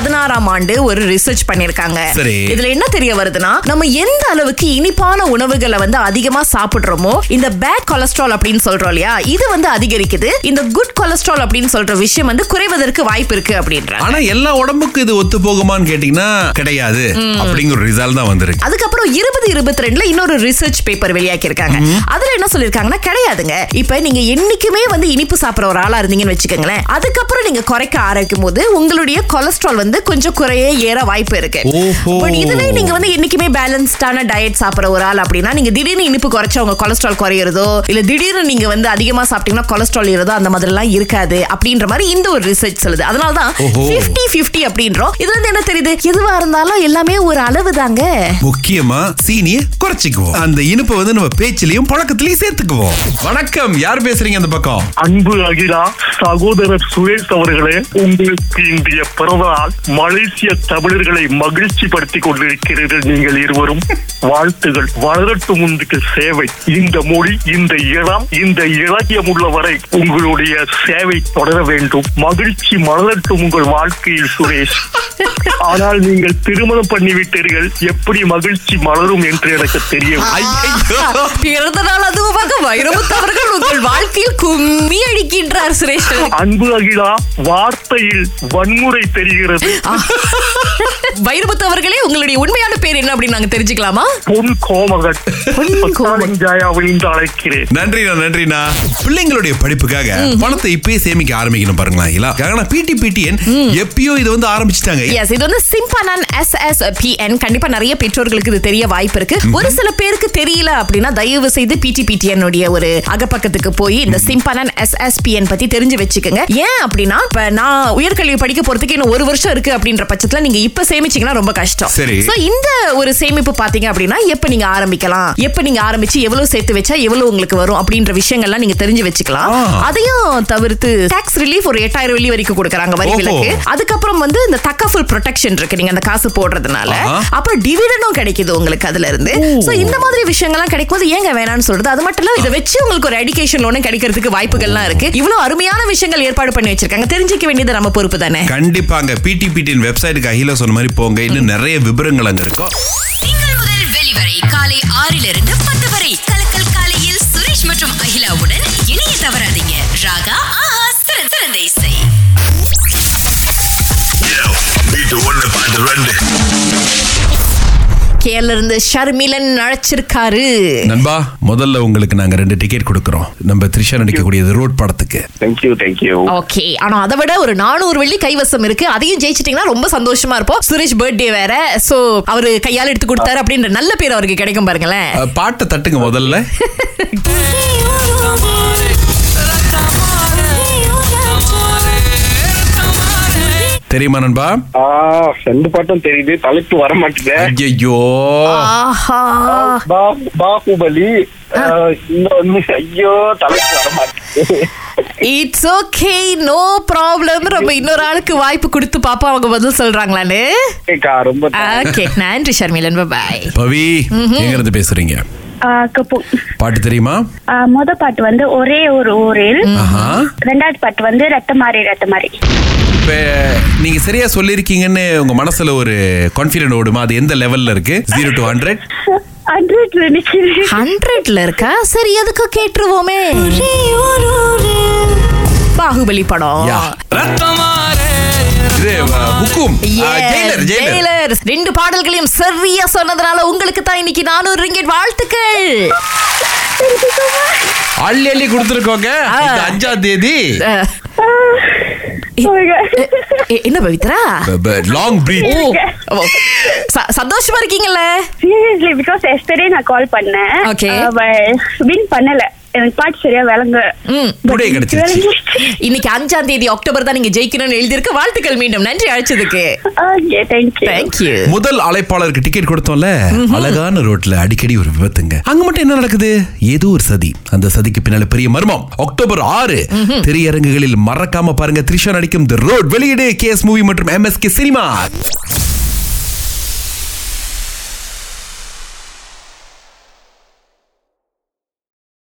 பதினாறாம் ஆண்டு ஒரு ரிசர்ச் பண்ணிருக்காங்க. இதுல என்ன தெரிய வருதுன்னா நம்ம எந்த அளவுக்கு இனிப்பான உணவுகளை வந்து அதிகமா சாப்பிடுறோமோ இந்த பேட் கொலஸ்ட்ரால் அப்படின்னு சொல்றோம் இல்லையா இது வந்து அதிகரிக்குது. இந்த குட் கொலஸ்ட்ரால் அப்படின்னு சொல்ற விஷயம் வந்து குறைவதற்கு வாய்ப்பு இருக்கு அப்படின்றாங்க. ஆனா எல்லா உடம்புக்கு இது ஒத்து போகுமான்னு கேட்டீங்கன்னா கிடையாது. அப்படிங்கிற ரிசல்ட் தான் வந்திருக்கு. அதுக்கப்புறம் இருபது இருபத்தி ரெண்டுல இன்னொரு ரிசர்ச் பேப்பர் வெளியாக்கி இருக்காங்க அதுல என்ன சொல்லிருக்காங்கன்னா கிடையாதுங்க. இப்ப நீங்க என்னைக்குமே வந்து இனிப்பு சாப்பிடுற ஒரு ஆளா இருந்தீங்கன்னு வச்சுக்கோங்களேன். அதுக்கப்புறம் நீங்க குறைக்க ஆரம்பிக்கும் போது உங்களுடைய கொலஸ்ட்ரால் வந்து கொஞ்சம் குறைய ஏற வாய்ப்பு இருக்கு. பட் இதுவே நீங்க வந்து என்னைக்குமே பேலன்ஸ்டான டயட் சாப்பிடுற ஒரு ஆள் அப்படின்னா நீங்க திடீர்னு இனிப்பு குறைச்சா உங்க கொலஸ்ட்ரால் குறையிறதோ இல்ல திடீர்னு நீங்க வந்து அதிகமா சாப்பிட்டீங்கன்னா கொலஸ்ட்ரால் ஏறதோ அந்த மாதிரி எல்லாம் இருக்காது அப்படின்ற மாதிரி இந்த ஒரு ரிசர்ச் சொல்லுது. அதனால தான். 50 50 அப்படின்றோம். இதுல இருந்து என்ன தெரியுது? எதுவா இருந்தாலும் எல்லாமே ஒரு அளவு தாங்க. முக்கியமா சீனிய குறைச்சிக்குவோம். அந்த இனிப்பை வந்து நம்ம பேச்சிலையும் பழக்கத்திலையும் சேர்த்துக்குவோம். வணக்கம். யார் பேசுறீங்க அந்த பக்கம்? அன்பு அகிலா சகோதரர் சுரேஷ் அவர்களே உங்களுக்கு இன்றைய பிறந்தநாள் மலேசிய தமிழர்களை மகிழ்ச்சி படுத்திக் கொண்டிருக்கிறீர்கள் நீங்கள் இருவரும். வாழ்த்துகள். வளரட்டும் உங்களுக்கு சேவை. இந்த மொழி இந்த இடம் இந்த இலக்கியம் உள்ளவரை உங்களுடைய சேவை தொடர வேண்டும். மகிழ்ச்சி மலரட்டும் உங்கள் வாழ்க்கையில் சுரேஷ். ஆனால் நீங்கள் திருமணம் பண்ணிவிட்டீர்கள். எப்படி மகிழ்ச்சி மலரும் என்று எனக்கு. பிறந்த நாள் வைரமுத்து அவர்கள் உங்கள் வாழ்க்கையில் கும்மி அடிக்கின்றார் சுரேஷ். அன்பு அகிலா வார்த்தையில் வன்முறை தெரிகிறது. வைரமுத்து அவர்களே உங்களுடைய உண்மையான பேர் என்ன அப்படின்னு நாங்க தெரிஞ்சுக்கலாமா? பொன் கோமகன். நன்றிண்ணா நன்றிண்ணா. பிள்ளைங்களுடைய படிப்புக்காக பணத்தை இப்பயே சேமிக்க ஆரம்பிக்கணும் பாருங்களா இல்ல ஆனா பிடி பிடிஎன் எப்பயோ இது வந்து ஆரம்பிச்சிட்டாங்க. எஸ் இது வந்து சிம்பனன் எஸ் எஸ் பிஎன் கண்டிப்பா நிறைய பெற்றோர்களுக்கு இது தெரிய வாய்ப்பு இருக்கு. ஒரு சில பேருக்கு தெரியல அப்படின்னா தயவு செய்து பிடி பிடிஎன் உடைய ஒரு அகப்பக்கத்துக்கு போய் இந்த சிம்பனன் எஸ் எஸ் பிஎன் பத்தி தெரிஞ்சு வச்சுக்கோங்க. ஏன் அப்படின்னா இப்ப நான் உயர்கல்வி படிக்க போறதுக்கு இன்னும் ஒரு வருஷம் இருக்கு அப்படின்ற பட்சத்துல நீங்க இப்ப சேமிச்சீங்கன்னா ரொம்ப கஷ்டம். So, இந்த ஒரு சேமிப்பு பாத்தீங்க அப்படின்னா எப்ப நீங்க ஆரம்பிக்கலாம்? எப்ப நீங்க ஆரம்பிச்சு எவ்வளவு சேர்த்து வச்சா எவ்வளவு உங்களுக்கு வரும் அப்படின்ற விஷயங்கள்லாம் நீங்க தெரிஞ்சு வச்சுக்கலாம். அதையும் தவிர்த்து டாக்ஸ் ரிலீஃப் ஒரு எட்டாயிரம் வெள்ளி வரைக்கும் கொடுக்கறாங்க வரி. விலக்கு. அதுக்கப்புறம் வந்து இந்த தக்கஃபுல் ப்ரொடெக்ஷன் இருக்கு. நீங்க அந்த காசு போடுறதுனால. அப்புறம் டிவிடனும் கிடைக்குது உங்களுக்கு அதுல இருந்து சோ இந்த மாதிரி விஷயங்கள்லாம் கிடைக்கும்போது ஏங்க வேணாம்னு சொல்றது? அது மட்டும் இல்ல இதை வச்சு உங்களுக்கு ஒரு எஜுகேஷன் லோனும் கிடைக்கிறதுக்கு வாய்ப்புகள்லாம் இருக்கு. இவ்வளவு அருமையான விஷயங்கள் ஏற்பாடு பண்ணி வச்சிருக்காங்க. தெரிஞ்சுக்க வேண்டியது நம்ம பொறுப்பு தானே? கண்டிப்பாங்க. பிடி பிடிஎன் வெப்சைட்டுக்கு அகில சொன்ன மாதிரி போங்க. இன்னும் நிறைய விவரங்கள் அங்க இருக்கும் திங்கள் முதல் வெளிவரை காலை ஆறிலிருந்து பத்து வரை. கலக்கல் காலையில் சுரேஷ் மற்றும் அகிலாவுடன் இணைய தவறாதீங்க. ராகா ஆஹா சிறந்த இசை. Beat the one about the run. கேல இருந்து ஷர்மிலன் அழைச்சிருக்காரு நண்பா முதல்ல உங்களுக்கு நாங்க ரெண்டு டிக்கெட் கொடுக்கறோம். நம்ம த்ரிஷா நடிக்கக்கூடியது ரோட் படத்துக்கு. Thank you thank you okay ஆனா அதை விட ஒரு நானூறு வெள்ளி கைவசம் இருக்கு. அதையும் ஜெயிச்சிட்டீங்கன்னா ரொம்ப சந்தோஷமா இருப்போம். சுரேஷ் பர்த்டே வேற. சோ அவரு கையால் எடுத்து கொடுத்தாரு அப்படின்ற நல்ல பேர் அவருக்கு கிடைக்கும் பாருங்களேன். பாட்டை தட்டுங்க முதல்ல. தெரியுமா நண்பா? ஆ ரெண்டு பாட்டும் தெரியுது. தலைப்பு வர மாட்டேங்குது. ஐயோ பாகுபலி. இன்னொன்னு ஐயோ தலைப்பு வர மாட்டேங்குது. இட்ஸ் ஓகே நோ ப்ராப்ளம் ரொம்ப இன்னொரு ஆளுக்கு வாய்ப்பு கொடுத்து பாப்பா அவங்க பதில் சொல்றாங்களான்னு. ரொம்ப. ஓகே நன்றி ஷர்மிலன் பாய் பவி எங்க இருந்து பேசுறீங்க? பாட்டு தெரியுமா? முத பாட்டு வந்து ஒரே ஒரு ஊரில். ரெண்டாவது பாட்டு வந்து ரத்த மாறி ரத்த மாறி இப்ப நீங்க சரியா சொல்லிருக்கீங்கன்னு உங்க மனசுல ஒரு கான்பிடன்ட் ஓடுமா? அது எந்த லெவல்ல இருக்கு? ஜீரோ டு ஹண்ட்ரட் ஹண்ட்ரட்ல இருக்கா? சரி எதுக்கு கேட்டுருவோமே. பாகுபலி படம். ரெண்டு பாடல்களையும் சரியா சொன்னதுனால உங்களுக்கு தான் இன்னைக்கு நானூறு ரிங்கெட் வாழ்த்துக்கள். அள்ளி அள்ளி கொடுத்துருக்கோங்க. அஞ்சாம் தேதி. என்ன பவித்ரா? லாங் பிரீத் ஓ, ச- சந்தோஷமா இருக்கீங்கல்ல? Seriously, because yesterday நான் கால் பண்ணேன். Okay. வின் பண்ணல. எனக்கு பாட்டு சரியா விளங்க. ம். Today கிடைச்சிருச்சு. இன்னைக்கு அஞ்சாம் தேதி அக்டோபர் தான் நீங்க ஜெயிக்கணும்னு எழுதியிருக்க. வாழ்த்துக்கள் மீண்டும். நன்றி அழைச்சதுக்கு. தேங்க்யூ முதல் அழைப்பாளருக்கு டிக்கெட் கொடுத்தோம்ல? அழகான ரோட்ல அடிக்கடி ஒரு விபத்துங்க. அங்க மட்டும் என்ன நடக்குது? ஏதோ ஒரு சதி. அந்த சதிக்கு பின்னால பெரிய மர்மம். அக்டோபர் ஆறு. திரையரங்குகளில் மறக்காம பாருங்க. த்ரிஷா நடிக்கும் தி ரோட் வெளியீடு கேஎஸ் மூவி மற்றும் எம்எஸ்கே சினிமா